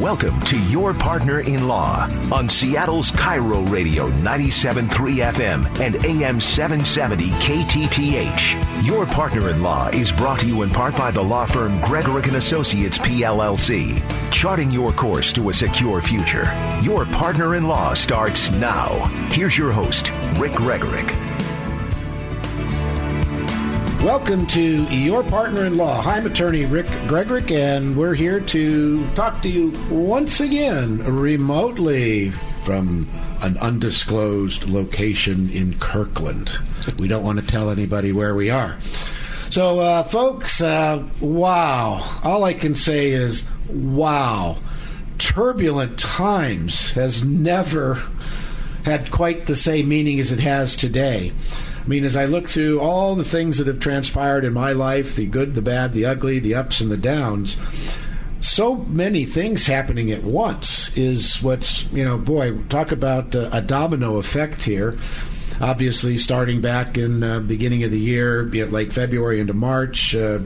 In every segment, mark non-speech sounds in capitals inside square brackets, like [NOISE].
Welcome to Your Partner in Law on Seattle's KIRO Radio 97.3 FM and AM 770 KTTH. Your Partner in Law is brought to you in part by the law firm Gregorek Associates PLLC, charting your course to a secure future. Your Partner in Law starts now. Here's your host, Rick Gregorek. Welcome to Your Partner in Law. I'm attorney Rick Gregorek, and we're here to talk to you once again remotely from an undisclosed location in Kirkland. We don't want to tell anybody where we are. So, uh, folks, uh, wow. All I can say is wow. Turbulent times has never had quite the same meaning as it has today. I mean, as I look through all the things that have transpired in my life the good, the bad, the ugly, the ups and the downs so many things happening at once is what's, you know, boy, talk about uh, a domino effect here. Obviously, starting back in uh, beginning of the year, be it like February into March, uh,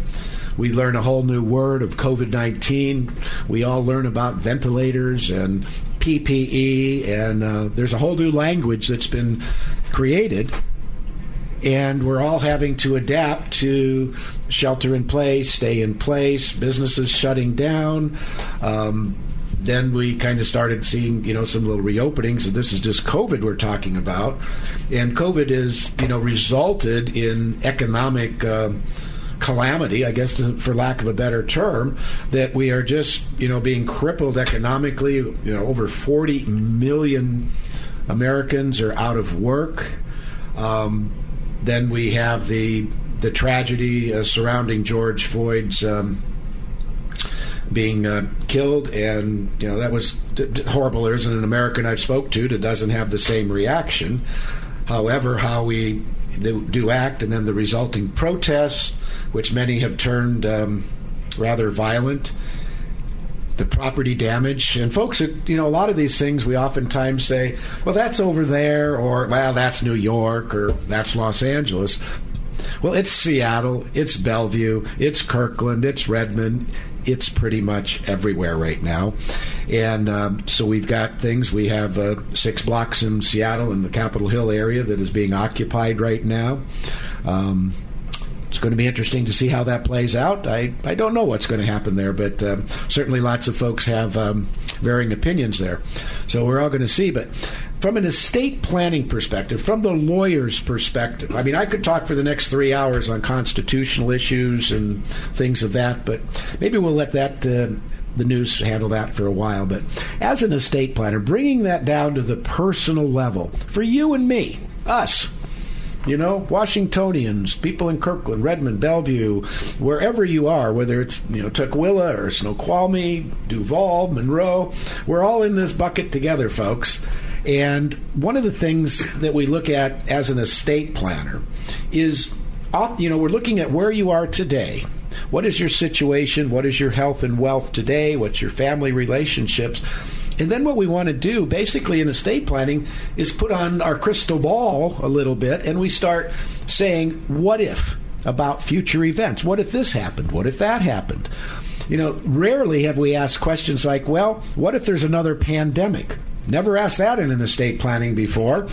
we learn a whole new word of COVID 19. We all learn about ventilators and PPE, and uh, there's a whole new language that's been created and we're all having to adapt to shelter in place, stay in place, businesses shutting down. Um, then we kind of started seeing, you know, some little reopenings, and this is just COVID we're talking about. And COVID has, you know, resulted in economic. Uh, calamity, I guess, to, for lack of a better term, that we are just, you know, being crippled economically. You know, over 40 million Americans are out of work. Um, then we have the the tragedy uh, surrounding George Floyd's um, being uh, killed, and you know that was horrible. There isn't an American I've spoke to that doesn't have the same reaction. However, how we do act, and then the resulting protests, which many have turned um, rather violent, the property damage. And folks, you know, a lot of these things we oftentimes say, well, that's over there, or, well, that's New York, or that's Los Angeles. Well, it's Seattle, it's Bellevue, it's Kirkland, it's Redmond. It's pretty much everywhere right now. And um, so we've got things. We have uh, six blocks in Seattle in the Capitol Hill area that is being occupied right now. Um, it's going to be interesting to see how that plays out. I, I don't know what's going to happen there, but uh, certainly lots of folks have um, varying opinions there. So we're all going to see. But from an estate planning perspective, from the lawyer's perspective, I mean, I could talk for the next three hours on constitutional issues and things of that, but maybe we'll let that. Uh, the news handle that for a while, but as an estate planner, bringing that down to the personal level for you and me, us, you know, Washingtonians, people in Kirkland, Redmond, Bellevue, wherever you are, whether it's, you know, Tukwila or Snoqualmie, Duvall, Monroe, we're all in this bucket together, folks. And one of the things that we look at as an estate planner is, you know, we're looking at where you are today. What is your situation? What is your health and wealth today? What's your family relationships? And then what we want to do, basically in estate planning, is put on our crystal ball a little bit and we start saying, what if about future events? What if this happened? What if that happened? You know, rarely have we asked questions like, well, what if there's another pandemic? Never asked that in an estate planning before,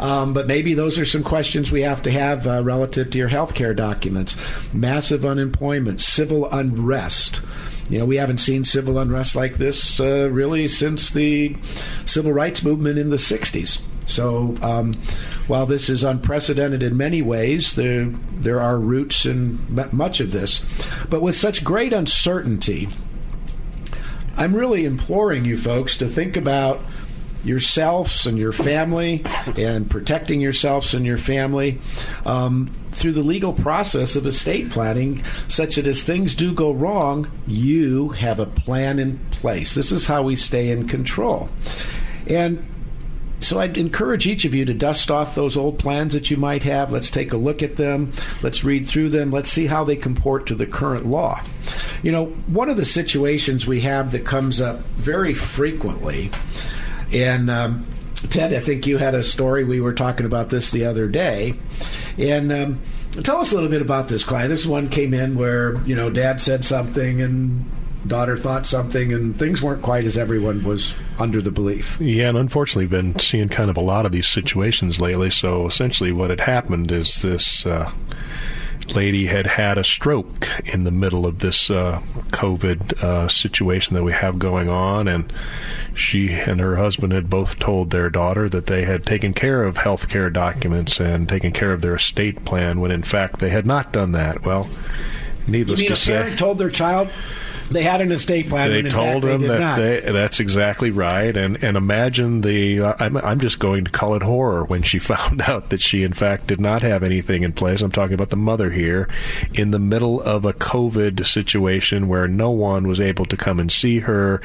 um, but maybe those are some questions we have to have uh, relative to your health care documents. Massive unemployment, civil unrest. You know, we haven't seen civil unrest like this uh, really since the civil rights movement in the 60s. So, um, while this is unprecedented in many ways, there, there are roots in much of this. But with such great uncertainty, I'm really imploring you folks to think about yourselves and your family and protecting yourselves and your family um, through the legal process of estate planning, such that as things do go wrong, you have a plan in place. This is how we stay in control. And so I'd encourage each of you to dust off those old plans that you might have. Let's take a look at them. Let's read through them. Let's see how they comport to the current law. You know, one of the situations we have that comes up very frequently, and um, Ted, I think you had a story. We were talking about this the other day, and um, tell us a little bit about this client. This one came in where you know Dad said something and daughter thought something, and things weren't quite as everyone was under the belief. Yeah, and unfortunately, been seeing kind of a lot of these situations lately. So essentially, what had happened is this. Uh, lady had had a stroke in the middle of this uh, COVID uh, situation that we have going on, and she and her husband had both told their daughter that they had taken care of health care documents and taken care of their estate plan, when in fact they had not done that. Well, needless to say, told their child they had an estate plan. They told them they that they, that's exactly right. And and imagine the uh, I'm I'm just going to call it horror when she [LAUGHS] found out that she in fact did not have anything in place. I'm talking about the mother here, in the middle of a COVID situation where no one was able to come and see her,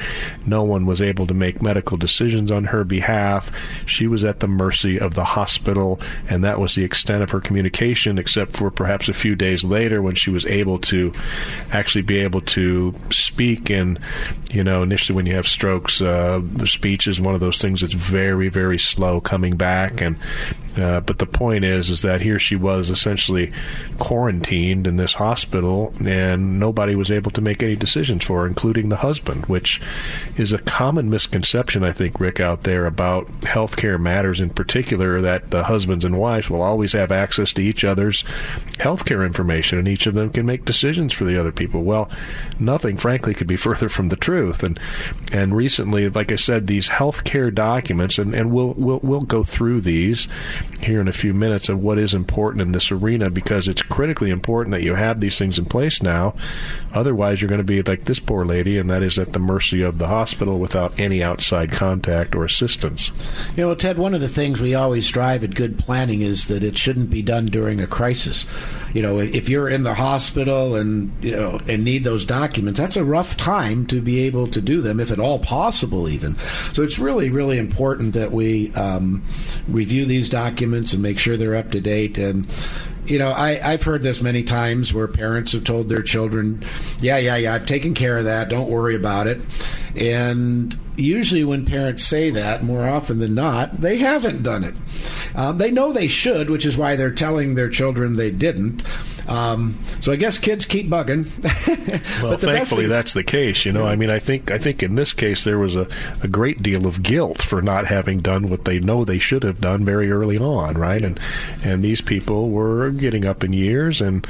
no one was able to make medical decisions on her behalf. She was at the mercy of the hospital, and that was the extent of her communication, except for perhaps a few days later when she was able to actually be able to speak and you know initially when you have strokes uh, the speech is one of those things that's very very slow coming back and uh, but the point is, is that here she was essentially quarantined in this hospital, and nobody was able to make any decisions for her, including the husband, which is a common misconception, I think, Rick, out there about healthcare matters in particular. That the husbands and wives will always have access to each other's healthcare information, and each of them can make decisions for the other people. Well, nothing, frankly, could be [LAUGHS] further from the truth. And and recently, like I said, these healthcare documents, and, and we'll we'll we'll go through these here in a few minutes of what is important in this arena because it's critically important that you have these things in place now. Otherwise, you're going to be like this poor lady, and that is at the mercy of the hospital without any outside contact or assistance. You know, Ted, one of the things we always strive at good planning is that it shouldn't be done during a crisis. You know, if you're in the hospital and you know and need those documents, that's a rough time to be able to do them, if at all possible, even. So it's really, really important that we um, review these documents and make sure they're up to date. And you know, I, I've heard this many times where parents have told their children, yeah, yeah, yeah, I've taken care of that. Don't worry about it. And usually, when parents say that, more often than not, they haven't done it. Um, they know they should, which is why they're telling their children they didn't. Um, so I guess kids keep bugging. [LAUGHS] well, thankfully that's the case. You know, I mean, I think I think in this case there was a, a great deal of guilt for not having done what they know they should have done very early on, right? And and these people were getting up in years, and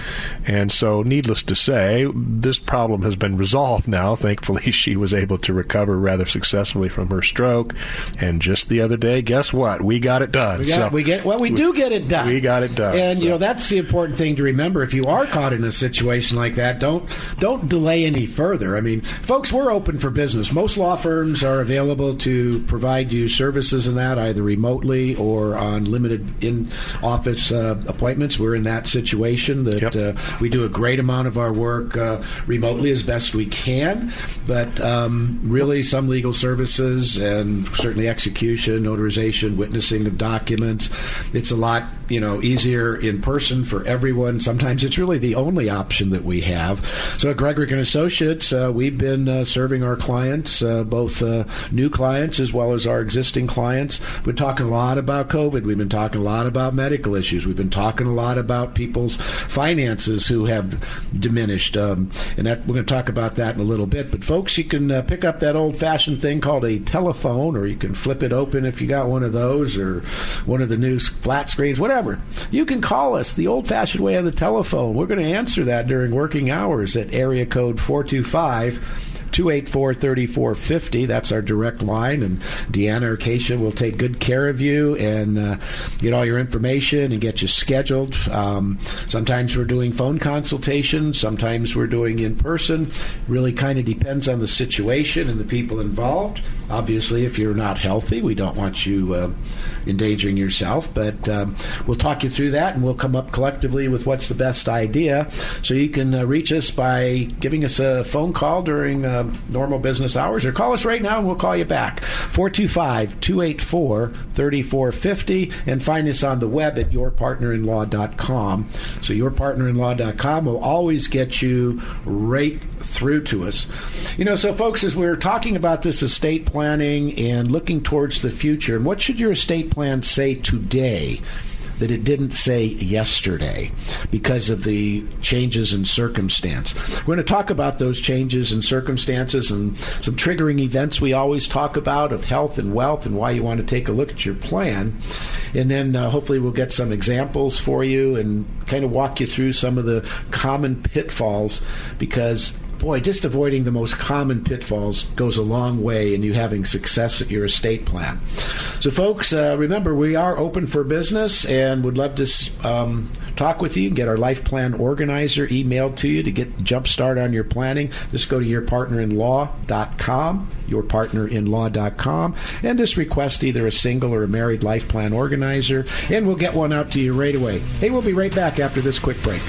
and so needless to say, this problem has been resolved now. Thankfully, [LAUGHS] she was able to recover rather successfully from her stroke, and just the other day, guess what? We got it done. We, got, so, we get well, we do get it done. We got it done, and so. you know that's the important thing to remember if you are caught in a situation like that, don't don't delay any further. I mean, folks, we're open for business. Most law firms are available to provide you services in that either remotely or on limited in office uh, appointments. We're in that situation that yep. uh, we do a great amount of our work uh, remotely as best we can, but um, really some legal services and certainly execution, notarization, witnessing of documents. It's a lot you know easier in person for everyone. Sometimes times it's really the only option that we have. So at Gregorek and Associates, uh, we've been uh, serving our clients, uh, both uh, new clients as well as our existing clients. We've been talking a lot about COVID. We've been talking a lot about medical issues. We've been talking a lot about people's finances who have diminished. Um, and that, we're going to talk about that in a little bit. But folks, you can uh, pick up that old-fashioned thing called a telephone, or you can flip it open if you got one of those, or one of the new flat screens, whatever. You can call us the old-fashioned way on the telephone telephone. We're going to answer that during working hours at area code 425 284 3450. That's our direct line. And Deanna or Keisha will take good care of you and uh, get all your information and get you scheduled. Um, sometimes we're doing phone consultations, sometimes we're doing in person. Really kind of depends on the situation and the people involved. obviously, if you're not healthy, we don't want you uh, endangering yourself. But um, we'll talk you through that, and we'll come up collectively with what's the best idea. So you can uh, reach us by giving us a phone call during uh, normal business hours, or call us right now, and we'll call you back 425 284 3450, and find us on the web at yourpartnerinlaw.com. So yourpartnerinlaw.com will always get you right through to us. You know, so folks, as we're talking about this estate planning and looking towards the future, and what should your estate plan say today? That it didn't say yesterday because of the changes in circumstance. We're going to talk about those changes in circumstances and some triggering events we always talk about of health and wealth and why you want to take a look at your plan. And then uh, hopefully we'll get some examples for you and kind of walk you through some of the common pitfalls because boy, just avoiding the most common pitfalls goes a long way in you having success at your estate plan. So, folks, uh, remember we are open for business and would love to um, talk with you. Get our life plan organizer emailed to you to get jump start on your planning. Just go to yourpartnerinlaw.com, yourpartnerinlaw.com, and just request either a single or a married life plan organizer, and we'll get one out to you right away. Hey, we'll be right back after this quick break.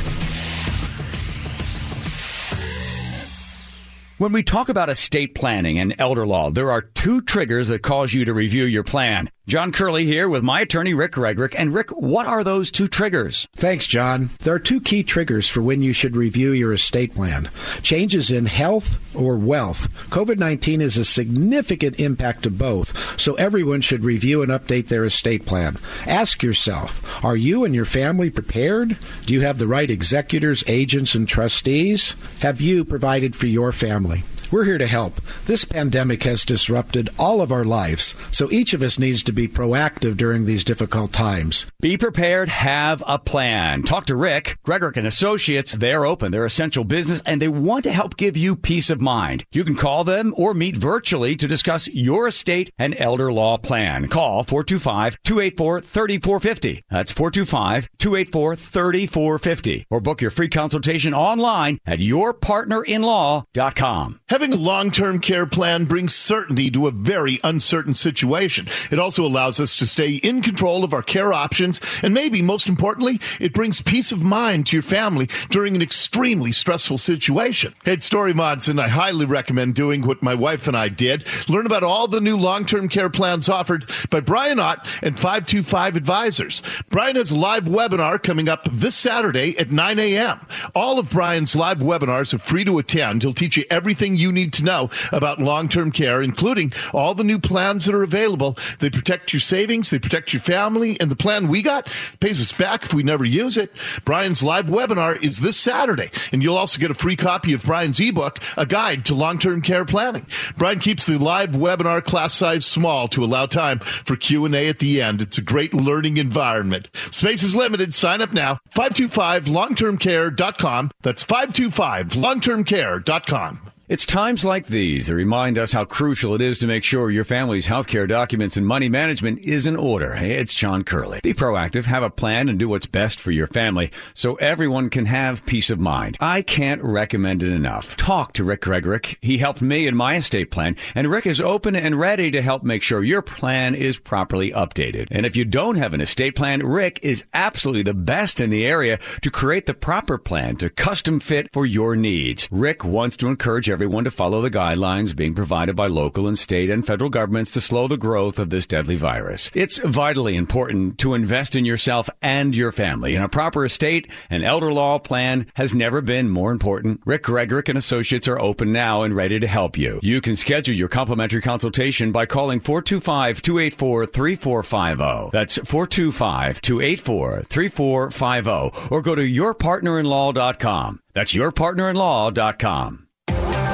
When we talk about estate planning and elder law, there are two triggers that cause you to review your plan. John Curley here with my attorney, Rick Gregorek. And Rick, what are those two triggers? Thanks, John. There are two key triggers for when you should review your estate plan changes in health or wealth. COVID 19 is a significant impact to both, so everyone should review and update their estate plan. Ask yourself Are you and your family prepared? Do you have the right executors, agents, and trustees? Have you provided for your family? We're here to help. This pandemic has disrupted all of our lives, so each of us needs to be proactive during these difficult times. Be prepared, have a plan. Talk to Rick, Gregorek and Associates. They're open, they're essential business, and they want to help give you peace of mind. You can call them or meet virtually to discuss your estate and elder law plan. Call 425-284-3450. That's 425-284-3450. Or book your free consultation online at yourpartnerinlaw.com. Having a long-term care plan brings certainty to a very uncertain situation. It also allows us to stay in control of our care options, and maybe most importantly, it brings peace of mind to your family during an extremely stressful situation. At Story Monson, I highly recommend doing what my wife and I did. Learn about all the new long-term care plans offered by Brian Ott and 525 Advisors. Brian has a live webinar coming up this Saturday at 9 a.m. All of Brian's live webinars are free to attend. He'll teach you everything you you need to know about long-term care, including all the new plans that are available. They protect your savings, they protect your family, and the plan we got pays us back if we never use it. Brian's live webinar is this Saturday, and you'll also get a free copy of Brian's ebook, A Guide to Long-Term Care Planning. Brian keeps the live webinar class size small to allow time for Q&A at the end. It's a great learning environment. Space is limited. Sign up now. 525longtermcare.com. That's 525longtermcare.com. It's times like these that remind us how crucial it is to make sure your family's healthcare documents and money management is in order. Hey, it's John Curley. Be proactive, have a plan, and do what's best for your family so everyone can have peace of mind. I can't recommend it enough. Talk to Rick Gregorek. He helped me in my estate plan, and Rick is open and ready to help make sure your plan is properly updated. And if you don't have an estate plan, Rick is absolutely the best in the area to create the proper plan to custom fit for your needs. Rick wants to encourage everyone to follow the guidelines being provided by local and state and federal governments to slow the growth of this deadly virus. It's vitally important to invest in yourself and your family. And a proper estate and elder law plan has never been more important. Rick Gregorek and Associates are open now and ready to help you. You can schedule your complimentary consultation by calling 425-284-3450. That's 425-284-3450 or go to yourpartnerinlaw.com. That's yourpartnerinlaw.com.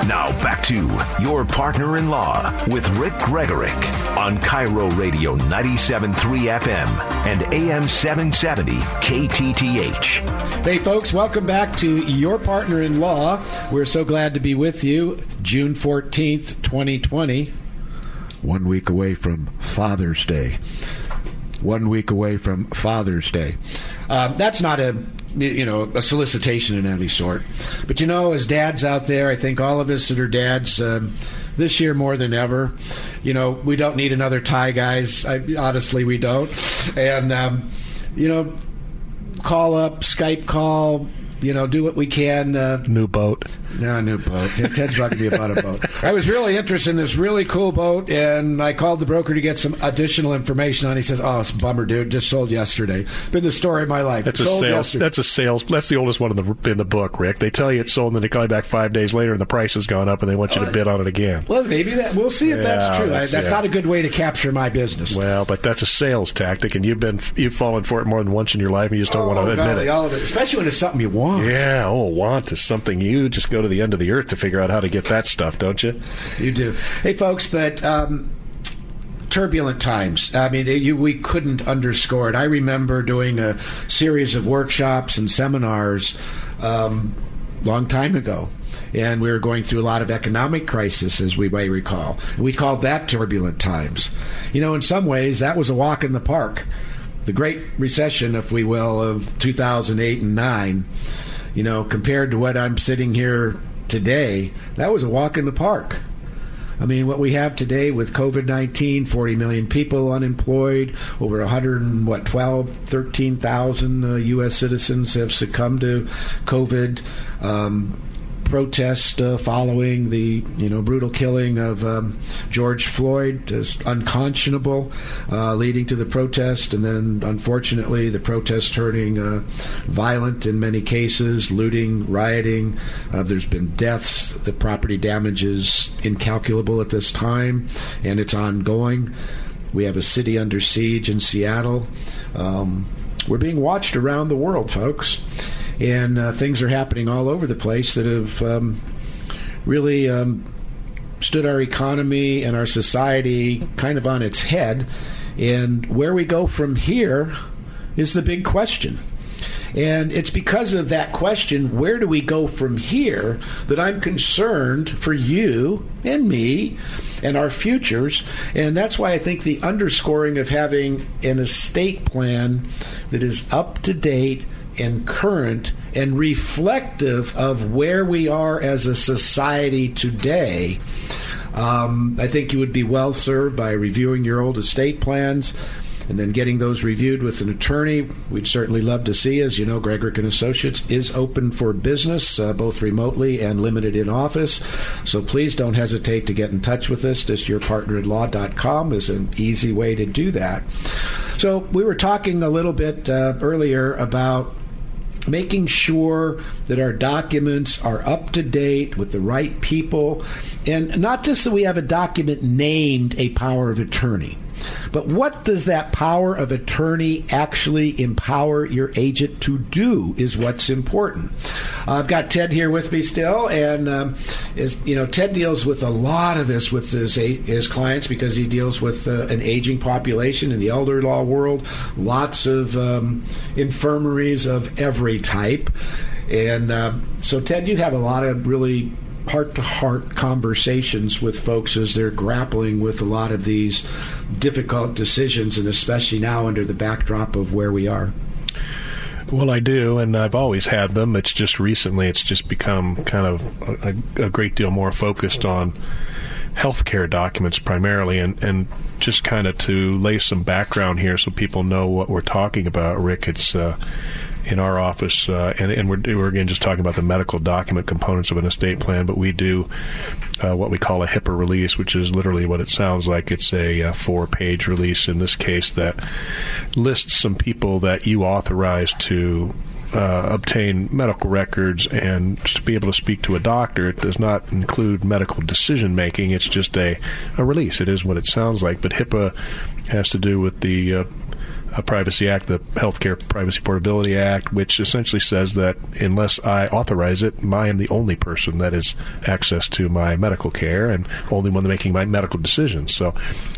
Now back to Your Partner in Law with Rick Gregorek on KIRO Radio 97.3 FM and AM 770 KTTH. Hey, folks, welcome back to Your Partner in Law. We're so glad to be with you. June 14th, 2020, one week away from Father's Day. One week away from Father's Day. Um, that's not a you know a solicitation in any sort, but you know, as dads out there, I think all of us that are dads. Um, this year more than ever. You know, we don't need another tie, guys. I, honestly, we don't. And um, you know, call up, Skype call, you know, do what we can. Uh, new boat. No, new boat. Ted's about to be about a boat. I was really interested in this really cool boat, and I called the broker to get some additional information on. it. He says, "Oh, it's a bummer, dude. Just sold yesterday. Been the story of my life. That's sold a sales. Yesterday. That's a sales. That's the oldest one in the in the book, Rick. They tell you it's sold, and then they call you back five days later, and the price has gone up, and they want you to uh, bid on it again. Well, maybe that. We'll see if Yeah, that's true. that's- I, that's yeah. not a good way to capture my business. Well, but that's a sales tactic, and you've been you've fallen for it more than once in your life, and you just don't want to Oh, admit golly, it. all of it, especially when it's something you want. Yeah, oh, want is something you just go to the end of the earth to figure out how to get that stuff, don't you? You do. Hey, folks, but um, turbulent times. I mean, you, we couldn't underscore it. I remember doing a series of workshops and seminars um, long time ago. And we were going through a lot of economic crisis, as we may recall. We called that turbulent times. You know, in some ways, that was a walk in the park. The Great Recession, if we will, of 2008 and 9, you know, compared to what I'm sitting here today, that was a walk in the park. I mean, what we have today with COVID 19, 40 million people unemployed, over 100 and what, 12, 13,000 uh, U.S. citizens have succumbed to COVID. Um, protest uh, following the you know brutal killing of um, George Floyd is unconscionable, uh, leading to the protest, and then unfortunately the protest turning uh, violent in many cases, looting, rioting. Uh, there's been deaths. The property damage is incalculable at this time, and it's ongoing. We have a city under siege in Seattle. Um, we're being watched around the world, folks and uh, things are happening all over the place that have um, really um, stood our economy and our society kind of on its head. And where we go from here is the big question. And it's because of that question, where do we go from here, that I'm concerned for you and me and our futures. And that's why I think the underscoring of having an estate plan that is up to date and current and reflective of where we are as a society today. Um, I think you would be well served by reviewing your old estate plans and then getting those reviewed with an attorney. We'd certainly love to see. As you know, Gregorek and Associates is open for business, uh, both remotely and limited in office. So please don't hesitate to get in touch with us. Just yourpartneratlaw.com is an easy way to do that. So we were talking a little bit uh, earlier about making sure that our documents are up to date with the right people, and not just that we have a document named a power of attorney. But what does that power of attorney actually empower your agent to do is what's important. Uh, I've got Ted here with me still, and um, is you know Ted deals with a lot of this with his his clients because he deals with uh, an aging population in the elder law world, lots of um, infirmaries of every type, and uh, so Ted, you have a lot of really heart to heart conversations with folks as they're grappling with a lot of these difficult decisions, and especially now under the backdrop of where we are. Well, I do, and I've always had them. It's just recently, it's just become kind of a, a great deal more focused on healthcare documents primarily, and, and just kind of to lay some background here so people know what we're talking about. Rick, it's uh, in our office, uh, and, and we're, we're again just talking about the medical document components of an estate plan, but we do uh, what we call a HIPAA release, which is literally what it sounds like. It's a, uh four page release in this case that lists some people that you authorize to uh, obtain medical records and to be able to speak to a doctor. It does not include medical decision making. It's just a, a release. It is what it sounds like. But HIPAA has to do with the uh, uh, Privacy Act, the Healthcare Privacy Portability Act, which essentially says that unless I authorize it, I am the only person that has access to my medical care and only one making my medical decisions. So,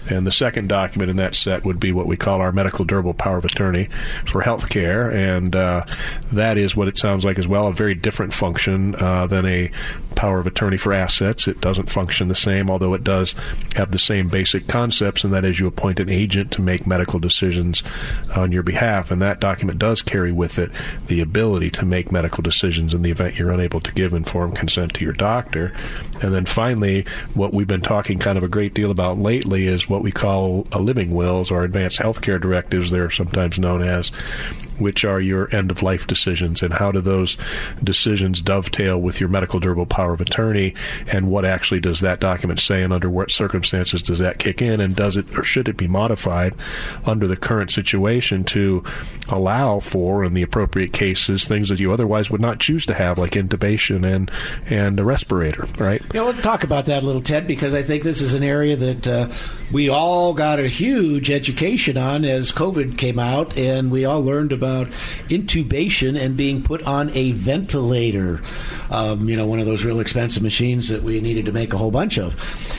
and the second document in that set would be what we call our medical durable power of attorney for healthcare, and uh, that is what it sounds like as well. A very different function uh, than a power of attorney for assets. It doesn't function the same, although it does have the same basic concepts, and that is you appoint an agent to make medical decisions on your behalf, and that document does carry with it the ability to make medical decisions in the event you're unable to give informed consent to your doctor. And then finally, what we've been talking kind of a great deal about lately is what we call a living wills or advanced healthcare directives. They're sometimes known as which are your end of life decisions, and how do those decisions dovetail with your medical durable power of attorney, and what actually does that document say, and under what circumstances does that kick in, and does it or should it be modified under the current situation to allow for, in the appropriate cases, things that you otherwise would not choose to have, like intubation and and a respirator, right? Yeah, we'll talk about that a little, Ted, because I think this is an area that uh, we all got a huge education on as COVID came out, and we all learned about about intubation and being put on a ventilator. Um, you know, one of those real expensive machines that we needed to make a whole bunch of.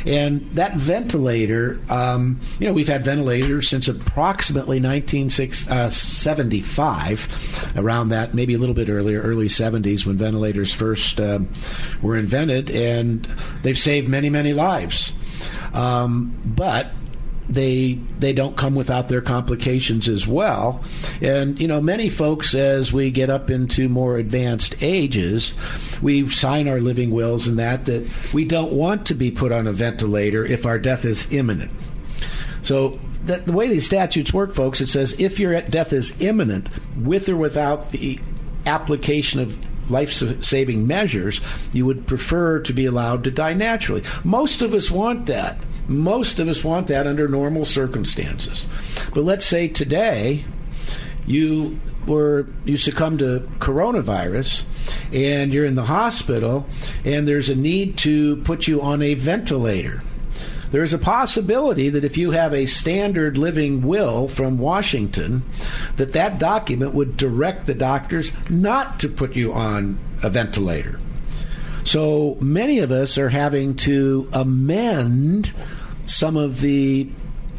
And that ventilator, um, you know, we've had ventilators since approximately 1975, uh, around that, maybe a little bit earlier, early 70s when ventilators first uh, were invented, and they've saved many, many lives. Um, but they they don't come without their complications as well. And you know, many folks as we get up into more advanced ages, we sign our living wills and that that we don't want to be put on a ventilator if our death is imminent. So that, the way these statutes work, folks, it says if your death is imminent, with or without the application of life saving measures, you would prefer to be allowed to die naturally. Most of us want that. Most of us want that under normal circumstances. But let's say today you were you succumb to coronavirus and you're in the hospital and there's a need to put you on a ventilator. There's a possibility that if you have a standard living will from Washington, that that document would direct the doctors not to put you on a ventilator. So many of us are having to amend some of the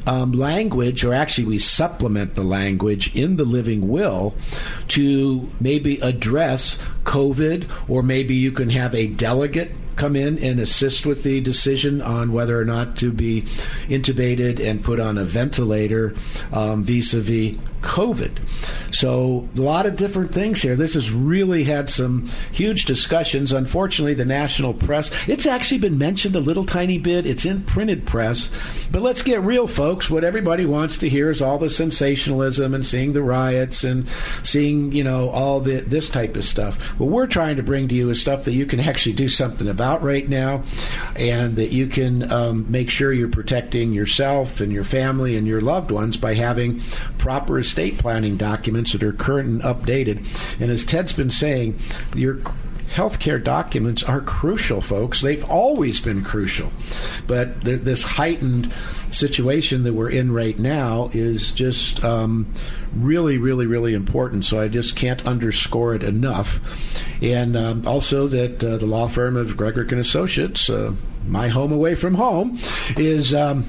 um, language, or actually, we supplement the language in the living will to maybe address COVID, or maybe you can have a delegate come in and assist with the decision on whether or not to be intubated and put on a ventilator vis a vis COVID. So, a lot of different things here. This has really had some huge discussions. Unfortunately, the national press, it's actually been mentioned a little tiny bit. It's in printed press. But let's get real, folks. What everybody wants to hear is all the sensationalism and seeing the riots and seeing, you know, all the, this type of stuff. What we're trying to bring to you is stuff that you can actually do something about right now and that you can um, make sure you're protecting yourself and your family and your loved ones by having proper estate planning documents that are current and updated. And as Ted's been saying, your healthcare documents are crucial, folks. They've always been crucial. But th- this heightened situation that we're in right now is just um, really, really, really important. So I just can't underscore it enough. And um, also that uh, the law firm of Gregorek and Associates, uh, my home away from home, is. Um,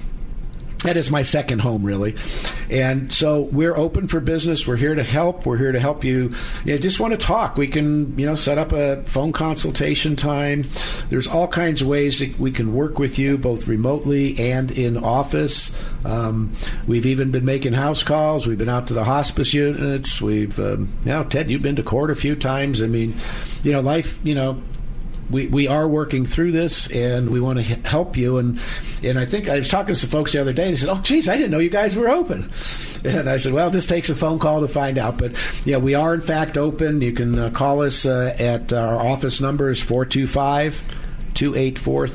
that is my second home, really. And so we're open for business. We're here to help. We're here to help you. Just want to talk. We can, you know, set up a phone consultation time. There's all kinds of ways that we can work with you, both remotely and in office. Um, we've even been making house calls. We've been out to the hospice units. We've, um, you know, Ted, you've been to court a few times. I mean, you know, life, you know, we, we are working through this and we want to help you. And, and I think I was talking to some folks the other day and they said, Oh, geez, I didn't know you guys were open. [LAUGHS] And I said, Well, this takes a phone call to find out. But yeah, we are in fact open. You can uh, call us uh, at our office number is 425 284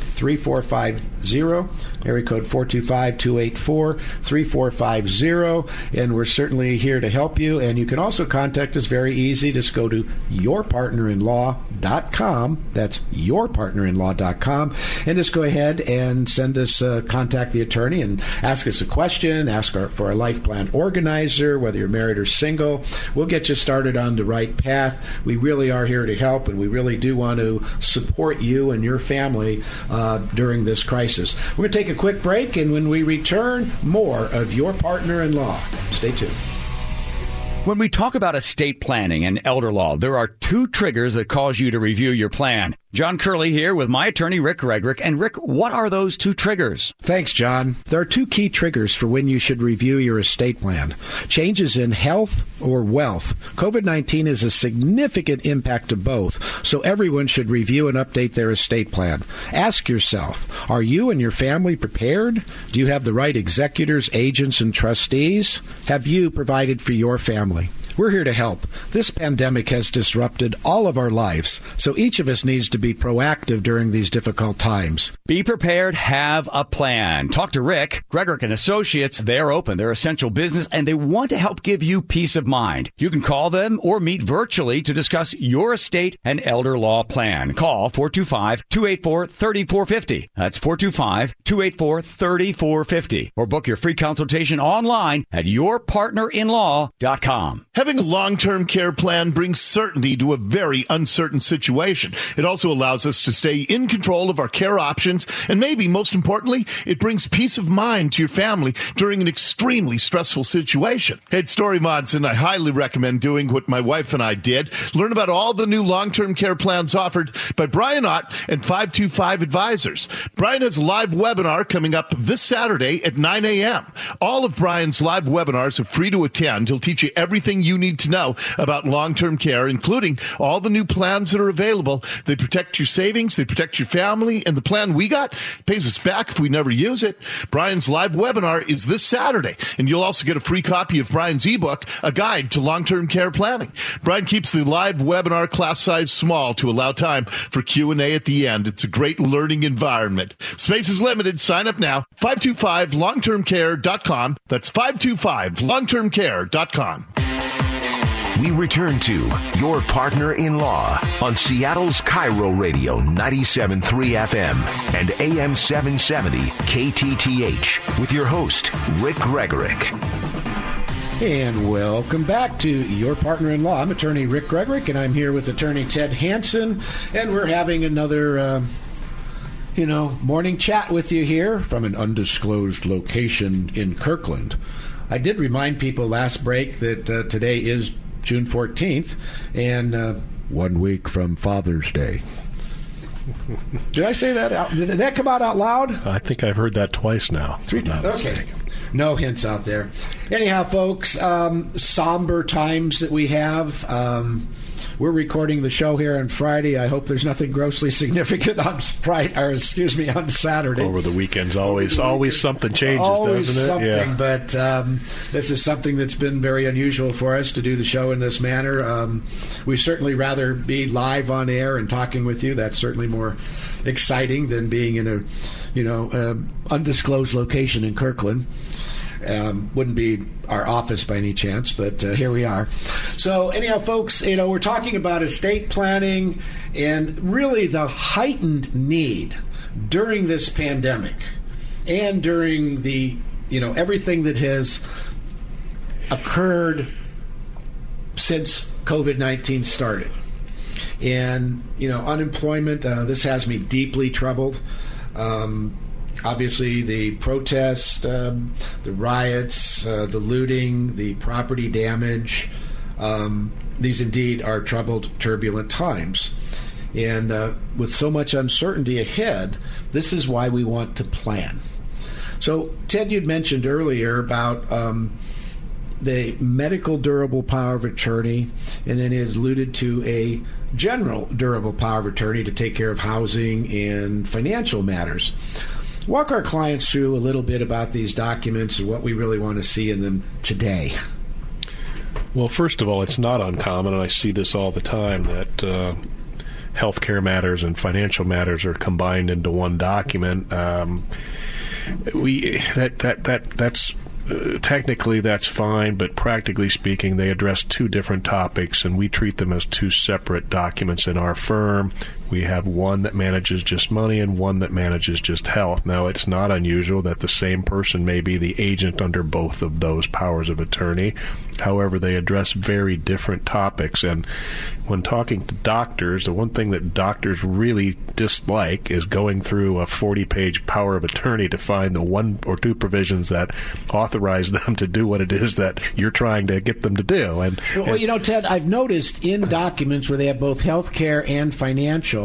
3450. Area code 425 284 3450. And we're certainly here to help you. And you can also contact us very easy. Just go to yourpartnerinlaw.com. That's yourpartnerinlaw.com. And just go ahead and send us, uh, contact the attorney and ask us a question, ask our, for a life plan organizer, whether you're married or single. We'll get you started on the right path. We really are here to help, and we really do want to support you and your family uh, during this crisis. We're going to take a quick break, and when we return, more of your partner in law. Stay tuned. When we talk about estate planning and elder law, there are two triggers that cause you to review your plan. John Curley here with my attorney, Rick Gregorek. And Rick, what are those two triggers? Thanks, John. There are two key triggers for when you should review your estate plan changes in health or wealth. COVID 19 is a significant impact to both, so everyone should review and update their estate plan. Ask yourself Are you and your family prepared? Do you have the right executors, agents, and trustees? Have you provided for your family? We're here to help. This pandemic has disrupted all of our lives, so each of us needs to be proactive during these difficult times. Be prepared, have a plan. Talk to Rick, Gregorek and Associates. They're open, they're essential business, and they want to help give you peace of mind. You can call them or meet virtually to discuss your estate and elder law plan. Call 425-284-3450. That's 425-284-3450. Or book your free consultation online at yourpartnerinlaw.com. Having a long term care plan brings certainty to a very uncertain situation. It also allows us to stay in control of our care options, and maybe most importantly, it brings peace of mind to your family during an extremely stressful situation. Hey, Story Monson, I highly recommend doing what my wife and I did. Learn about all the new long term care plans offered by Brian Ott and 525 Advisors. Brian has a live webinar coming up this Saturday at 9 a.m. All of Brian's live webinars are free to attend. He'll teach you everything you need to know about long-term care, including all the new plans that are available. They protect your savings, they protect your family, and the plan we got pays us back if we never use it. Brian's live webinar is this Saturday, and you'll also get a free copy of Brian's ebook, A Guide to Long-Term Care Planning. Brian keeps the live webinar class size small to allow time for Q&A at the end. It's a great learning environment. Space is limited. Sign up now. 525longtermcare.com. That's 525longtermcare.com. We return to Your Partner in Law on Seattle's KIRO Radio 97.3 FM and AM 770 KTTH with your host, Rick Gregorek. And welcome back to Your Partner in Law. I'm attorney Rick Gregorek, and I'm here with attorney Ted Hanson, and we're having another. Uh, you know, morning chat with you here from an undisclosed location in Kirkland. I did remind people last break that uh, today is June 14th, and uh, one week from Father's Day. Did I say that out? Did that come out out loud? I think I've heard that twice now. Three times. Okay. No hints out there. Anyhow, folks, um, somber times that we have. Um, we're recording the show here on Friday. I hope there's nothing grossly [LAUGHS] significant on Friday, or excuse me, on Saturday. Over the weekends, always, the always something changes, always doesn't it? something, yeah. but um, this is something that's been very unusual for us to do the show in this manner. Um, we certainly rather be live on air and talking with you. That's certainly more exciting than being in a, you know, uh, undisclosed location in Kirkland. Um, wouldn't be our office by any chance, but uh, here we are. So, anyhow, folks, you know, we're talking about estate planning and really the heightened need during this pandemic and during the, you know, everything that has occurred since COVID 19 started. And, you know, unemployment, uh, this has me deeply troubled. Um, obviously the protests, um, the riots, uh, the looting, the property damage. Um, these indeed are troubled, turbulent times. And uh, with so much uncertainty ahead, this is why we want to plan. So, Ted, you'd mentioned earlier about um, the medical durable power of attorney, and then it alluded to a general durable power of attorney to take care of housing and financial matters walk our clients through a little bit about these documents and what we really want to see in them today. Well, first of all, it's not uncommon, and I see this all the time that uh, healthcare matters and financial matters are combined into one document. Um, we that that that that's uh, technically that's fine, but practically speaking, they address two different topics, and we treat them as two separate documents in our firm. We have one that manages just money and one that manages just health. Now, it's not unusual that the same person may be the agent under both of those powers of attorney. However, they address very different topics. And when talking to doctors, the one thing that doctors really dislike is going through a 40 page power of attorney to find the one or two provisions that authorize [LAUGHS] them to do what it is that you're trying to get them to do. And, well, and you know, Ted, I've noticed in documents where they have both health care and financial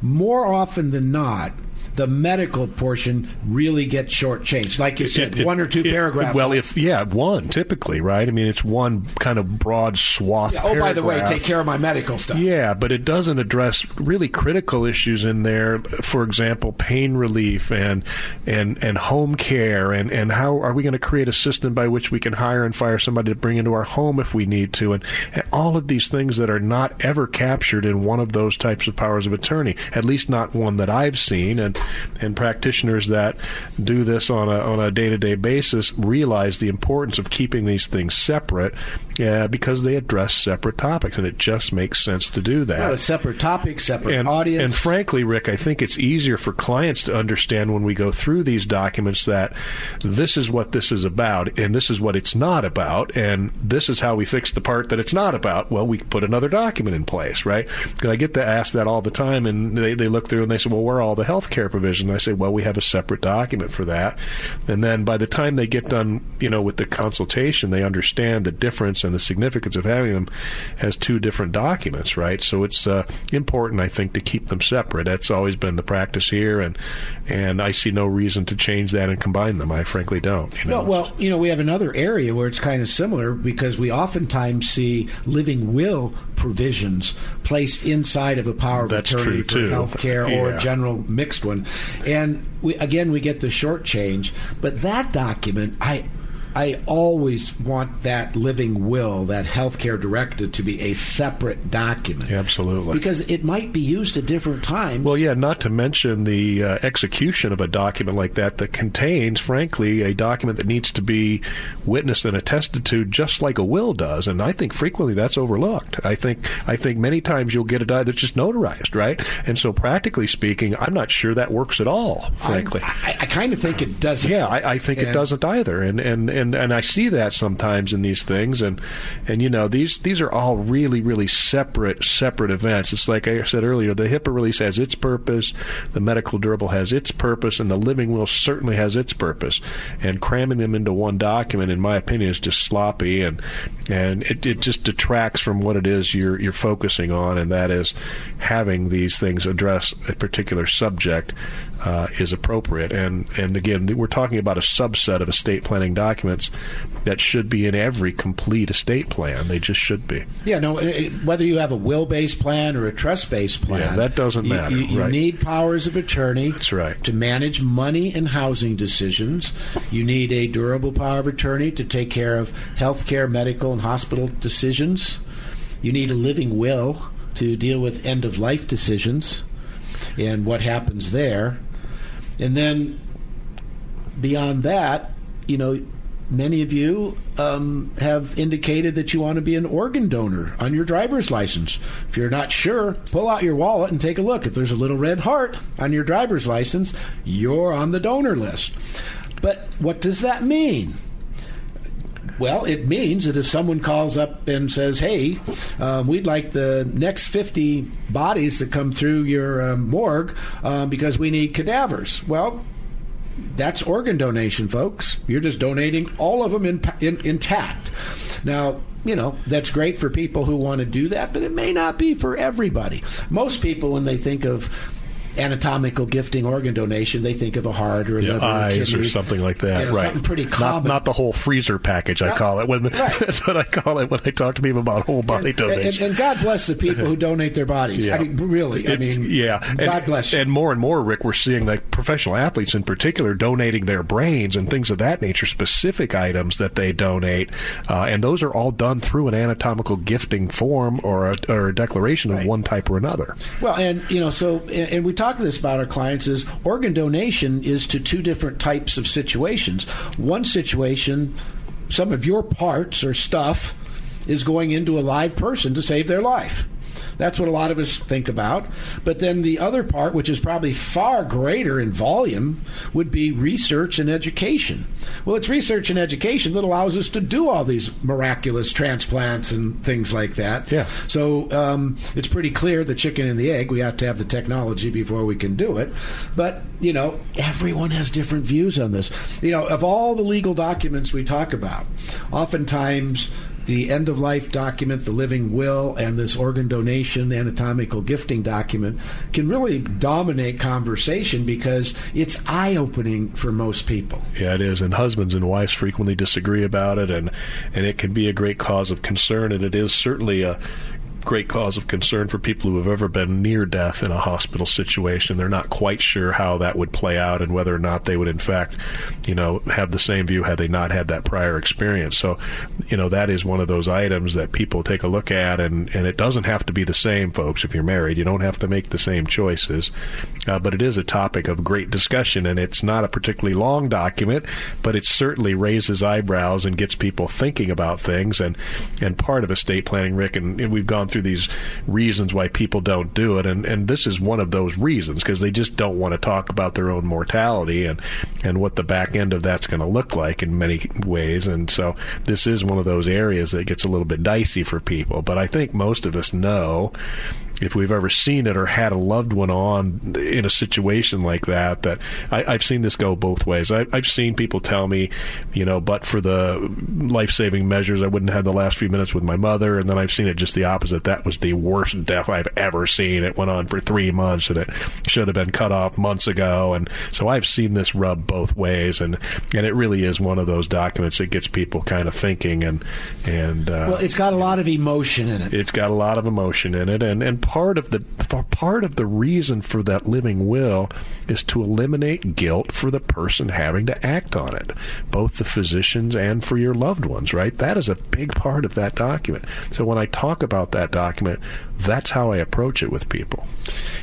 more often than not, the medical portion really gets shortchanged. Like you said, It- it- one or two it- paragraphs. Well, if yeah, one typically, right? I mean, it's one kind of broad swath. oh, by the way, take care of my medical stuff. Yeah, but it doesn't address really critical issues in there. For example, pain relief and and and home care and and how are we going to create a system by which we can hire and fire somebody to bring into our home if we need to, and, and all of these things that are not ever captured in one of those types of powers of attorney. At least not one that I've seen, and and practitioners that do this on a on a day to day basis realize the importance of keeping these things separate, uh, because they address separate topics, and it just makes sense to do that. It's separate topics, separate and, audience. and frankly, Rick, I think it's easier for clients to understand when we go through these documents that this is what this is about, and this is what it's not about, and this is how we fix the part that it's not about. Well, we put another document in place, right? Because I get to ask that all the time, and they, they look through and they say, well, where are all the health care provisions? And I say, well, we have a separate document for that. And then by the time they get done, you know, with the consultation, they understand the difference and the significance of having them as two different documents, right? So it's uh, important, I think, to keep them separate. That's always been the practice here, and and I see no reason to change that and combine them. I frankly don't. You know? No, well, you know, we have another area where it's kind of similar because we oftentimes see living will provisions placed inside of a power of That's attorney for too. health care or a general mixed one. And we, again, we get the short change. But that document, I. I always want that living will, that healthcare directive, to be a separate document. Absolutely. Because it might be used at different times. Well, yeah, not to mention the uh, execution of a document like that that contains, frankly, a document that needs to be witnessed and attested to, just like a will does. And I think frequently that's overlooked. I think I think many times you'll get a die that's just notarized, right? And so, practically speaking, I'm not sure that works at all. Frankly, I, I kind of think it doesn't. yeah, I, I think it doesn't either, and, and and and I see that sometimes in these things, and and you know these these are all really really separate separate events. It's like I said earlier, the HIPAA release has its purpose, the medical durable has its purpose, and the living will certainly has its purpose. And cramming them into one document, in my opinion, is just sloppy, and and it, it just detracts from what it is you're you're focusing on, and that is having these things address a particular subject uh, is appropriate. And and again, we're talking about a subset of estate planning documents that should be in every complete estate plan. They just should be. Yeah, no. it- Whether you have a will-based plan or a trust-based plan, Yeah, that doesn't you- matter, You, you right. need powers of attorney. That's right. To manage money and housing decisions, you need a durable power of attorney to take care of health care, medical, and hospital decisions. You need a living will to deal with end-of-life decisions and what happens there. And then beyond that, you know, many of you um, have indicated that you want to be an organ donor on your driver's license. If you're not sure, pull out your wallet and take a look. If there's a little red heart on your driver's license, you're on the donor list. But what does that mean? Well, it means that if someone calls up and says, "Hey, um, we'd like the next 50 bodies to come through your um, morgue um, because we need cadavers," well, that's organ donation, folks. You're just donating all of them in, in, intact. Now, you know, that's great for people who want to do that, but it may not be for everybody. Most people, when they think of anatomical gifting organ donation, they think of a heart or a Yeah, liver, or eyes or something like that, you know, right? Something pretty Not, common. not the whole freezer package. I Right. call it. When Right. [LAUGHS] that's what I call it when I talk to people about whole body and, and, donation. and God bless the people who donate their bodies. I mean, really. I mean, yeah. God and, bless you. And more and more, Rick, we're seeing like professional athletes in particular donating their brains and things of that nature, specific items that they donate, uh, and those are all done through an anatomical gifting form or a, or a declaration of one type or another. Well, and you know, so and and we talk this about our clients is organ donation is to two different types of situations. One situation, some of your parts or stuff is going into a live person to save their life. That's what a lot of us think about. But then the other part, which is probably far greater in volume, would be research and education. Well, it's research and education that allows us to do all these miraculous transplants and things like that. Yeah. So um, it's pretty clear the chicken and the egg. We have to have the technology before we can do it. But you know, everyone has different views on this. You know, of all the legal documents we talk about, oftentimes the end of life document, the living will, and this organ donation anatomical gifting document can really dominate conversation because it's eye opening for most people. Yeah, it is. And husbands and wives frequently disagree about it, and, and it can be a great cause of concern, and it is certainly a great cause of concern for people who have ever been near death in a hospital situation. They're not quite sure how that would play out and whether or not they would, in fact, you know, have the same view had they not had that prior experience. So, you know, that is one of those items that people take a look at, and, and it doesn't have to be the same, folks. If you're married, you don't have to make the same choices. Uh, but it is a topic of great discussion, and it's not a particularly long document, but it certainly raises eyebrows and gets people thinking about things. And, and part of estate planning, Rick, and, and we've gone through these reasons why people don't do it, and and this is one of those reasons because they just don't want to talk about their own mortality and and what the back end of that's going to look like in many ways, and so this is one of those areas that gets a little bit dicey for people. But I think most of us know if we've ever seen it or had a loved one on in a situation like that, that I, have seen this go both ways. I, have seen people tell me, you know, but for the life saving measures, I wouldn't have had the last few minutes with my mother. And then I've seen it just the opposite. That was the worst death I've ever seen. It went on for three months and it should have been cut off months ago. And so I've seen this rub both ways. And, and it really is one of those documents that gets people kind of thinking. And, and, uh, well, it's got a lot of emotion in it. It's got a lot of emotion in it. And, and part of the part of the reason for that living will is to eliminate guilt for the person having to act on it, both the physicians and for your loved ones, right? That is a big part of that document. So when I talk about that document, that's how I approach it with people.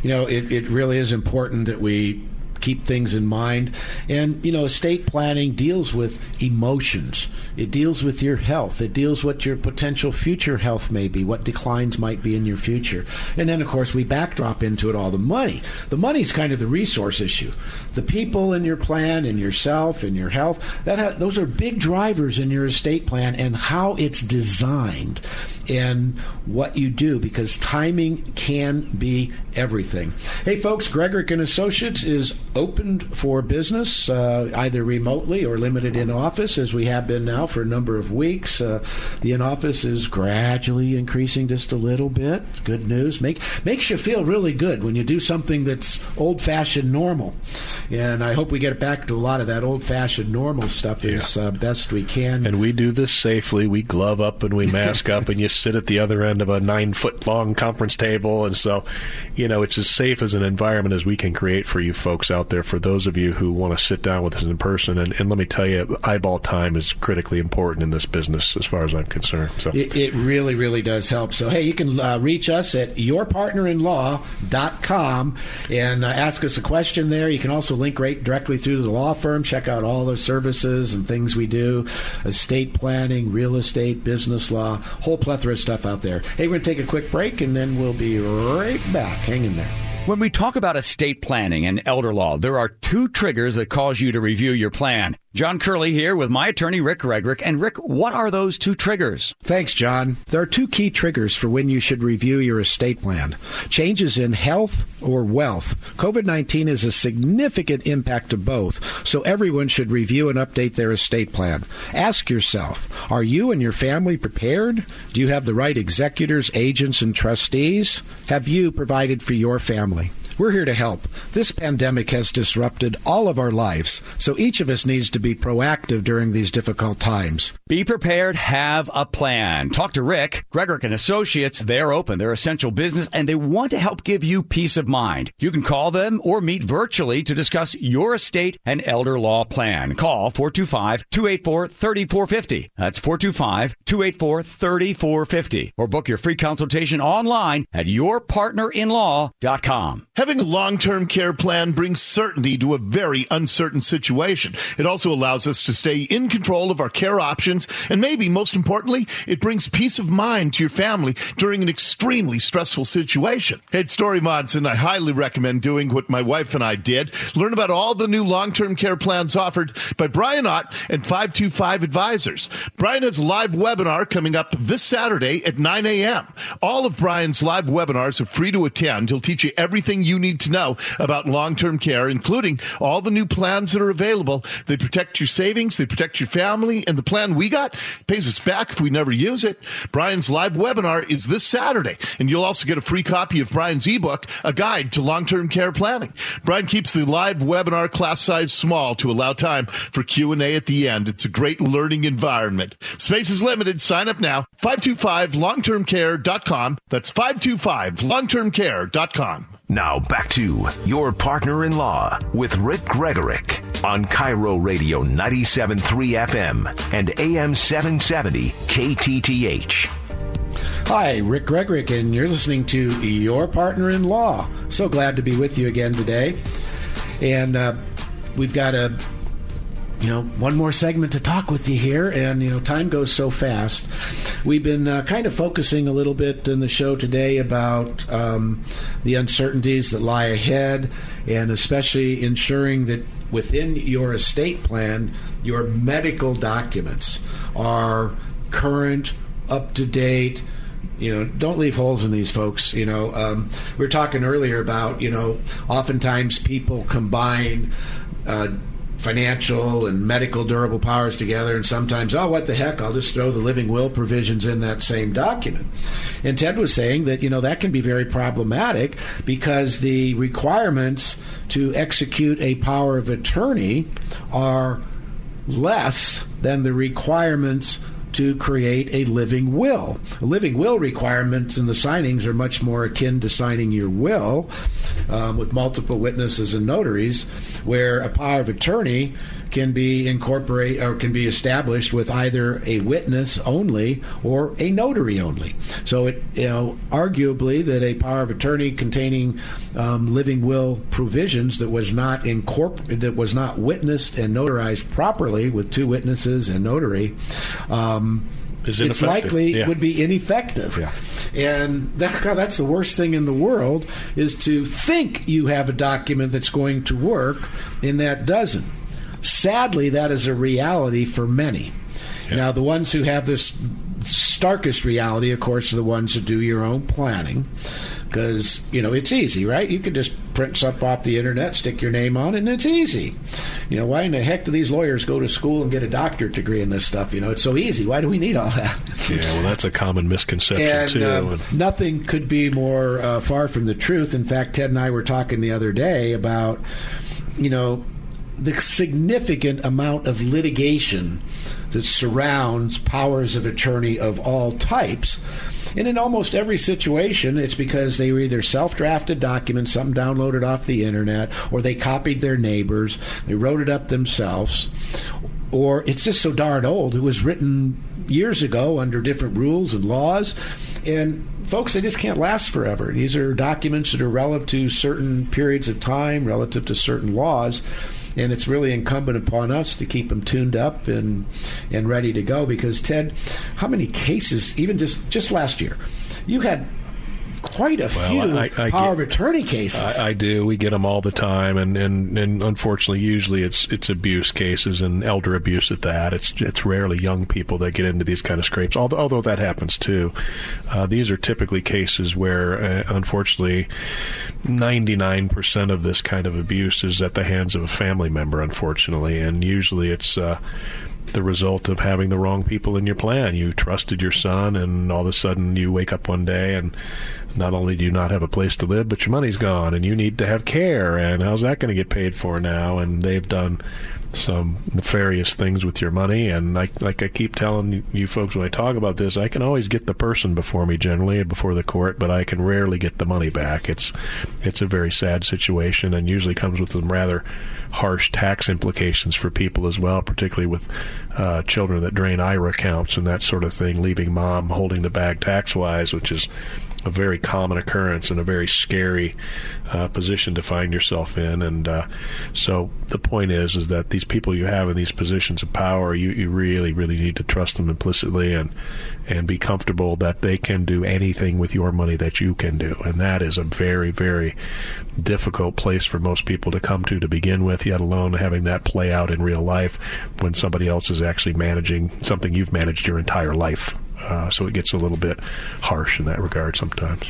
You know, it, it really is important that we keep things in mind. And, you know, estate planning deals with emotions, it deals with your health, it deals with what your potential future health may be, what declines might be in your future. And then, of course, we backdrop into it all the money. The money's kind of the resource issue. The people in your plan and yourself and your health, that ha- those are big drivers in your estate plan and how it's designed and what you do because timing can be everything. Hey, folks, Gregorek and Associates is opened for business, uh, either remotely or limited in office, as we have been now for a number of weeks. Uh, the in office is gradually increasing just a little bit. Good news. Make makes you feel really good when you do something that's old fashioned normal. And I hope we get back to a lot of that old fashioned normal stuff yeah. as uh, best we can. And we do this safely. We glove up and we mask up, and you sit at the other end of a nine foot long conference table. And so, you know, it's as safe as an environment as we can create for you folks out out there for those of you who want to sit down with us in person. And, and let me tell you, eyeball time is critically important in this business, as far as I'm concerned. So it, it really, really does help. So hey, you can uh, reach us at yourpartnerinlaw.com and uh, ask us a question there. You can also link right directly through to the law firm. Check out all the services and things we do: estate planning, real estate, business law, whole plethora of stuff out there. Hey, we're going to take a quick break and then we'll be right back. Hang in there. When we talk about estate planning and elder law, there are two triggers that cause you to review your plan. John Curley here with my attorney, Rick Gregorek. And Rick, what are those two triggers? Thanks, John. There are two key triggers for when you should review your estate plan changes in health or wealth. COVID 19 is a significant impact to both, so everyone should review and update their estate plan. Ask yourself Are you and your family prepared? Do you have the right executors, agents, and trustees? Have you provided for your family? We're here to help. This pandemic has disrupted all of our lives, so each of us needs to be proactive during these difficult times. Be prepared, have a plan. Talk to Rick, Gregorek and Associates. They're open, they're essential business, and they want to help give you peace of mind. You can call them or meet virtually to discuss your estate and elder law plan. Call 425-284-3450. That's 425-284-3450. Or book your free consultation online at yourpartnerinlaw.com. Having a long term care plan brings certainty to a very uncertain situation. It also allows us to stay in control of our care options, and maybe most importantly, it brings peace of mind to your family during an extremely stressful situation. Hey, it's Dori Monson. I highly recommend doing what my wife and I did. Learn about all the new long term care plans offered by Brian Ott and 525 Advisors. Brian has a live webinar coming up this Saturday at 9 a.m. All of Brian's live webinars are free to attend. He'll teach you everything you you need to know about long-term care, including all the new plans that are available. They protect your savings, they protect your family, and the plan we got, pays us back if we never use it. Brian's live webinar is this Saturday, and you'll also get a free copy of Brian's ebook, A Guide to Long-Term Care Planning. Brian keeps the live webinar class size small to allow time for Q&A at the end. It's a great learning environment. Space is limited. Sign up now. 525longtermcare.com. That's 525longtermcare.com. Now back to your partner in law with Rick Gregorek on KIRO Radio 97.3 FM and AM 770 KTTH. Hi, Rick Gregorek, and you're listening to Your Partner in Law. So glad to be with you again today. And uh, we've got a you know, one more segment to talk with you here, and you know, time goes so fast. We've been uh, kind of focusing a little bit in the show today about um, the uncertainties that lie ahead, and especially ensuring that within your estate plan, your medical documents are current, up to date you know don't leave holes in these folks you know. Um, we were talking earlier about you know oftentimes people combine uh, financial and medical durable powers together, and sometimes, oh, what the heck, I'll just throw the living will provisions in that same document. And Ted was saying that, you know, that can be very problematic because the requirements to execute a power of attorney are less than the requirements to create a living will. A living will requirements and the signings are much more akin to signing your will um, with multiple witnesses and notaries, where a power of attorney can be incorporate or can be established with either a witness only or a notary only. So it you know arguably that a power of attorney containing um, living will provisions that was not incorpor- that was not witnessed and notarized properly with two witnesses and notary. Um, it's likely yeah. would be ineffective. Yeah. And that, [LAUGHS] that's the worst thing in the world is to think you have a document that's going to work and that doesn't. Sadly, that is a reality for many. Yeah. Now, the ones who have this starkest reality, of course, are the ones that do your own planning. Because, you know, it's easy, right? You can just print stuff off the internet, stick your name on it, and it's easy. You know, why in the heck do these lawyers go to school and get a doctorate degree in this stuff? You know, it's so easy. Why do we need all that? Yeah, well, that's a common misconception, and, too. Uh, nothing could be more uh, far from the truth. In fact, Ted and I were talking the other day about, you know, the significant amount of litigation that surrounds powers of attorney of all types. And in almost every situation, it's because they were either self drafted documents, something downloaded off the internet, or they copied their neighbors, they wrote it up themselves, or it's just so darn old. It was written years ago under different rules and laws. And folks, they just can't last forever. These are documents that are relative to certain periods of time, relative to certain laws and it's really incumbent upon us to keep them tuned up and and ready to go. Because Ted, how many cases, even just just last year, you had quite a well, few I, I power get, of attorney cases. I, I, do. We get them all the time, and, and, and unfortunately, usually it's it's abuse cases and elder abuse at that. It's it's rarely young people that get into these kind of scrapes. Although although that happens too, uh, these are typically cases where, uh, unfortunately, ninety nine percent of this kind of abuse is at the hands of a family member. Unfortunately, and usually it's. Uh, the result of having the wrong people in your plan. You trusted your son, and all of a sudden you wake up one day and not only do you not have a place to live, but your money's gone, and you need to have care. And how's that going to get paid for now? And they've done some nefarious things with your money. And like like I keep telling you folks when I talk about this, I can always get the person before me generally before the court, but I can rarely get the money back. It's it's a very sad situation, and usually comes with some rather harsh tax implications for people as well, particularly with uh, children that drain IRA accounts and that sort of thing, leaving mom holding the bag tax wise, which is a very common occurrence and a very scary uh, position to find yourself in. And uh, so the point is, is that these people you have in these positions of power, you, you really, really need to trust them implicitly and and be comfortable that they can do anything with your money that you can do. And that is a very, very difficult place for most people to come to to begin with, yet alone having that play out in real life when somebody else is actually managing something you've managed your entire life Uh, so it gets a little bit harsh in that regard sometimes.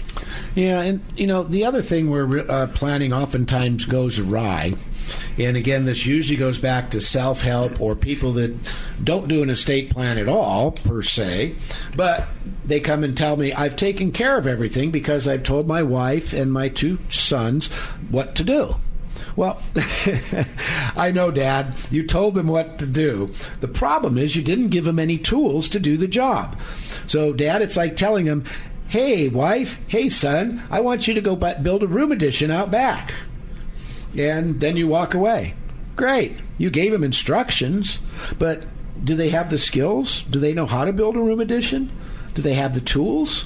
Yeah, and you know the other thing where uh, planning oftentimes goes awry, and again this usually goes back to self help or people that don't do an estate plan at all per se, but they come and tell me I've taken care of everything because I've told my wife and my two sons what to do. Well, [LAUGHS] I know, Dad. You told them what to do. The problem is you didn't give them any tools to do the job. So, Dad, it's like telling them, hey, wife, hey, son, I want you to go build a room addition out back. And then you walk away. Great. You gave them instructions, but do they have the skills? Do they know how to build a room addition? Do they have the tools?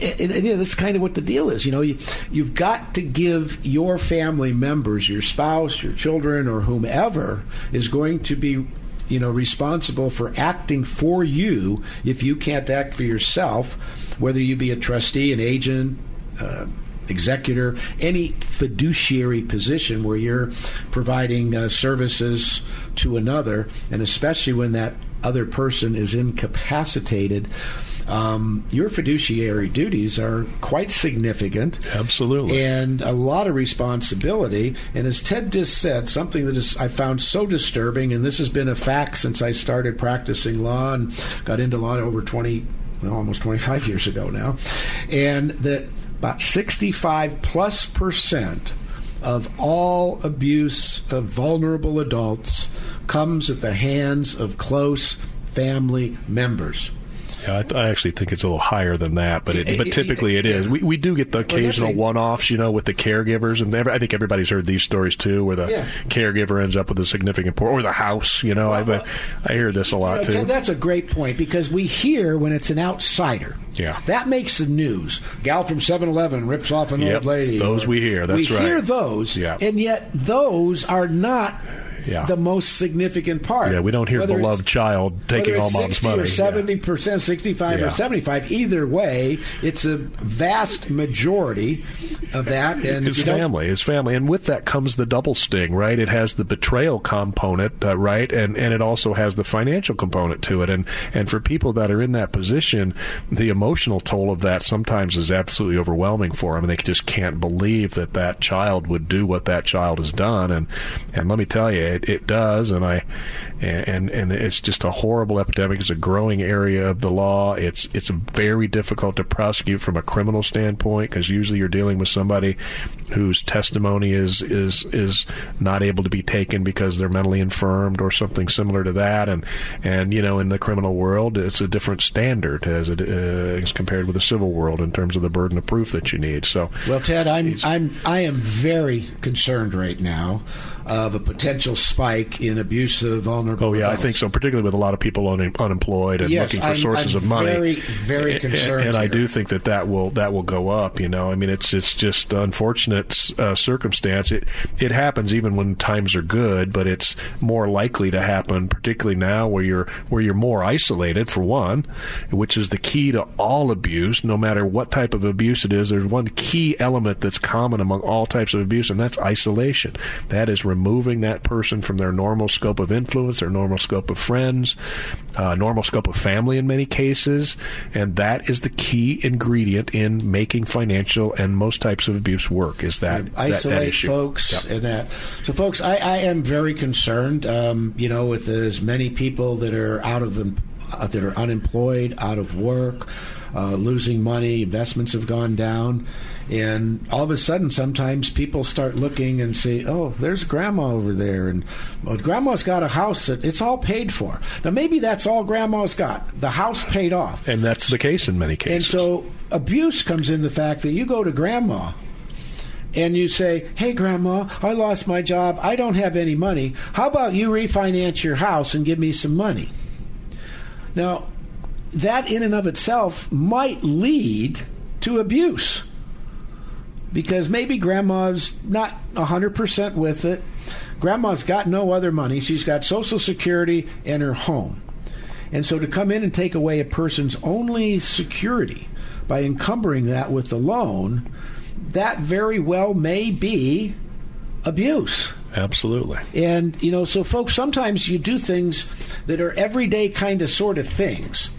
And, and, that's kind of what the deal is. You know, you, you've got to give your family members, your spouse, your children, or whomever is going to be you know responsible for acting for you if you can't act for yourself whether you be a trustee an agent uh, executor any fiduciary position where you're providing uh, services to another and especially when that other person is incapacitated um, your fiduciary duties are quite significant. Absolutely. And a lot of responsibility. And as Ted just said, something that is I found so disturbing, and this has been a fact since I started practicing law and got into law over 20, well, almost 25 years ago now, and that about 65 plus percent of all abuse of vulnerable adults comes at the hands of close family members. Yeah, I, th- I, actually think it's a little higher than that, but it, but typically it is. We we do get the occasional well, one-offs, you know, with the caregivers, and I think everybody's heard these stories too, where the yeah. caregiver ends up with a significant por- or the house. You know, well, I I hear this a lot you know, too. That's a great point because we hear when it's an outsider. Yeah, that makes the news. Gal from 7-Eleven rips off an yep, old lady. Those we hear. That's we right. We hear those. Yeah. and yet those are not yeah. the most significant part. Yeah, we don't hear beloved child taking all mom's money. Or seventy yeah. percent, sixty-five yeah. or seventy-five. Either way, it's a vast majority of that. And his family, his family, and with that comes the double sting, right? It has the betrayal component, uh, right, and and it also has the financial component to it. And and for people that are in that position, the emotional toll of that sometimes is absolutely overwhelming for them, and they just can't believe that that child would do what that child has done. And and let me tell you it, it does, and I and and it's just a horrible epidemic. It's a growing area of the law. It's it's very difficult to prosecute from a criminal standpoint because usually you're dealing with somebody whose testimony is is is not able to be taken because they're mentally infirmed or something similar to that. And and you know in the criminal world, it's a different standard as it uh, as compared with the civil world in terms of the burden of proof that you need. So well, Ted, I'm I'm I am very concerned right now of a potential spike in abusive vulnerable. Oh yeah, adults. I think so. Particularly with a lot of people un- unemployed and yes, looking for I'm, sources I'm of money. Very, very concerned. And, and I do think that that will that will go up. You know, I mean, it's it's just unfortunate uh, circumstance. It it happens even when times are good, but it's more likely to happen, particularly now where you're where you're more isolated for one, which is the key to all abuse, no matter what type of abuse it is. There's one key element that's common among all types of abuse, and that's isolation. That is removing that person from their normal scope of influence, their normal scope of friends, uh, normal scope of family in many cases, and that is the key ingredient in making financial and most types of abuse work. Is that isolate that, that folks yep. and that? So, folks, I, I am very concerned. Um, you know, with as many people that are out of uh, that are unemployed, out of work, uh, losing money, investments have gone down. And all of a sudden, sometimes people start looking and say, "Oh, there's grandma over there," and well, grandma's got a house that it's all paid for. Now, maybe that's all grandma's got. The house paid off, and that's the case in many cases. And so, abuse comes in the fact that you go to grandma and you say, Hey, Grandma, I lost my job. I don't have any money. How about you refinance your house and give me some money? Now, that in and of itself might lead to abuse because maybe grandma's not 100% with it. Grandma's got no other money. She's got Social Security and her home. And so to come in and take away a person's only security by encumbering that with the loan, that very well may be abuse. Absolutely. And, you know, so folks, sometimes you do things that are everyday kind of sort of things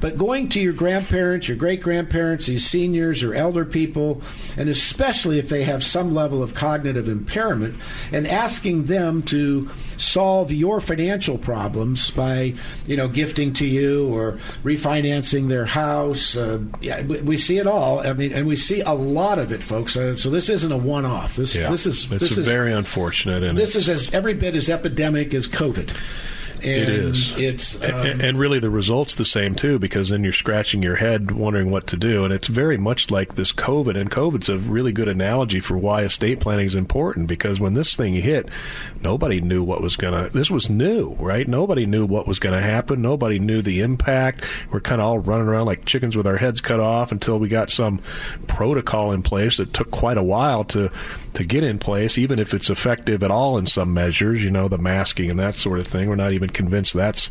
but going to your grandparents, your great grandparents, these seniors or elder people, and especially if they have some level of cognitive impairment, and asking them to solve your financial problems by, you know, gifting to you or refinancing their house. Uh, yeah, we, we, see it all. I mean, and we see a lot of it, folks. Uh, so this isn't a one-off. This yeah. this is it's this is very unfortunate. And this is as every bit as epidemic as COVID. And it is. It's um, and, and, really the results the same too, because then you're scratching your head wondering what to do, and it's very much like this COVID. And COVID's a really good analogy for why estate planning is important, because when this thing hit, nobody knew what was gonna. This was new, right? Nobody knew what was going to happen. Nobody knew the impact. We're kind of all running around like chickens with our heads cut off until we got some protocol in place that took quite a while to to get in place, even if it's effective at all in some measures. You know, the masking and that sort of thing. We're not even convinced that's,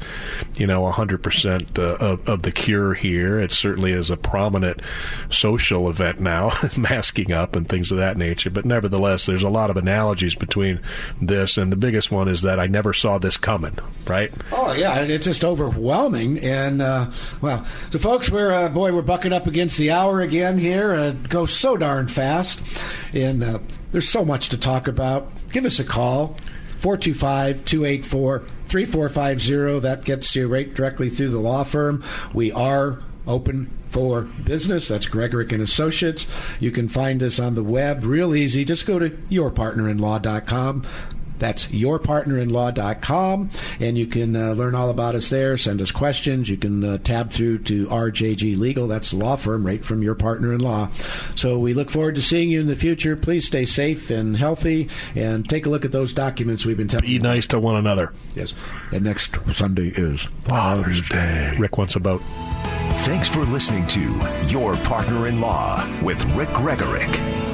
you know, 100% uh, of, of the cure here. It certainly is a prominent social event now, [LAUGHS] masking up and things of that nature. But nevertheless, there's a lot of analogies between this, and the biggest one is that I never saw this coming, right? Oh, yeah. It's just overwhelming. And, uh, well, so folks, we're, uh, boy, we're bucking up against the hour again here. Uh, goes so darn fast. And uh, there's so much to talk about. Give us a call. 425 284 3450. That gets you right directly through the law firm. We are open for business. That's Gregorek and Associates. You can find us on the web real easy. Just go to yourpartnerinlaw.com. That's yourpartnerinlaw.com, and you can uh, learn all about us there. Send us questions. You can uh, tab through to RJG Legal. That's the law firm right from your partner in law. So we look forward to seeing you in the future. Please stay safe and healthy, and take a look at those documents we've been telling Be you. nice to one another. Yes. And next Sunday is Father's Day. Rick wants a boat. Thanks for listening to Your Partner in Law with Rick Gregorek.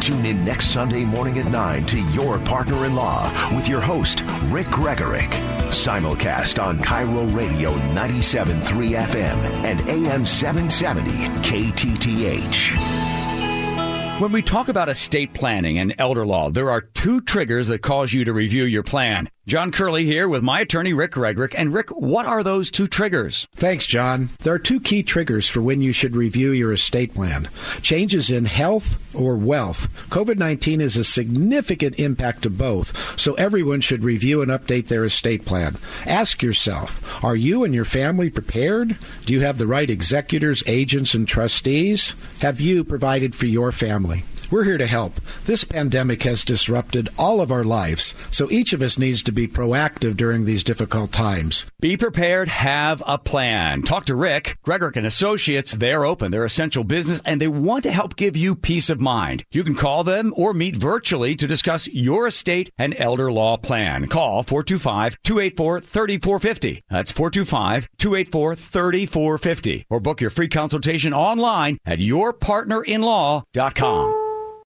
Tune in next Sunday morning at 9 to Your Partner in Law with your host, Rick Gregorek. Simulcast on KIRO Radio 97.3 FM and AM 770 KTTH. When we talk about estate planning and elder law, there are two triggers that cause you to review your plan. John Curley here with my attorney, Rick Gregorek. And Rick, what are those two triggers? Thanks, John. There are two key triggers for when you should review your estate plan changes in health or wealth. COVID 19 is a significant impact to both, so everyone should review and update their estate plan. Ask yourself Are you and your family prepared? Do you have the right executors, agents, and trustees? Have you provided for your family? We're here to help. This pandemic has disrupted all of our lives, so each of us needs to be proactive during these difficult times. Be prepared, have a plan. Talk to Rick, Gregorek and Associates. They're open, they're essential business, and they want to help give you peace of mind. You can call them or meet virtually to discuss your estate and elder law plan. Call 425-284-3450. That's 425-284-3450. Or book your free consultation online at yourpartnerinlaw.com.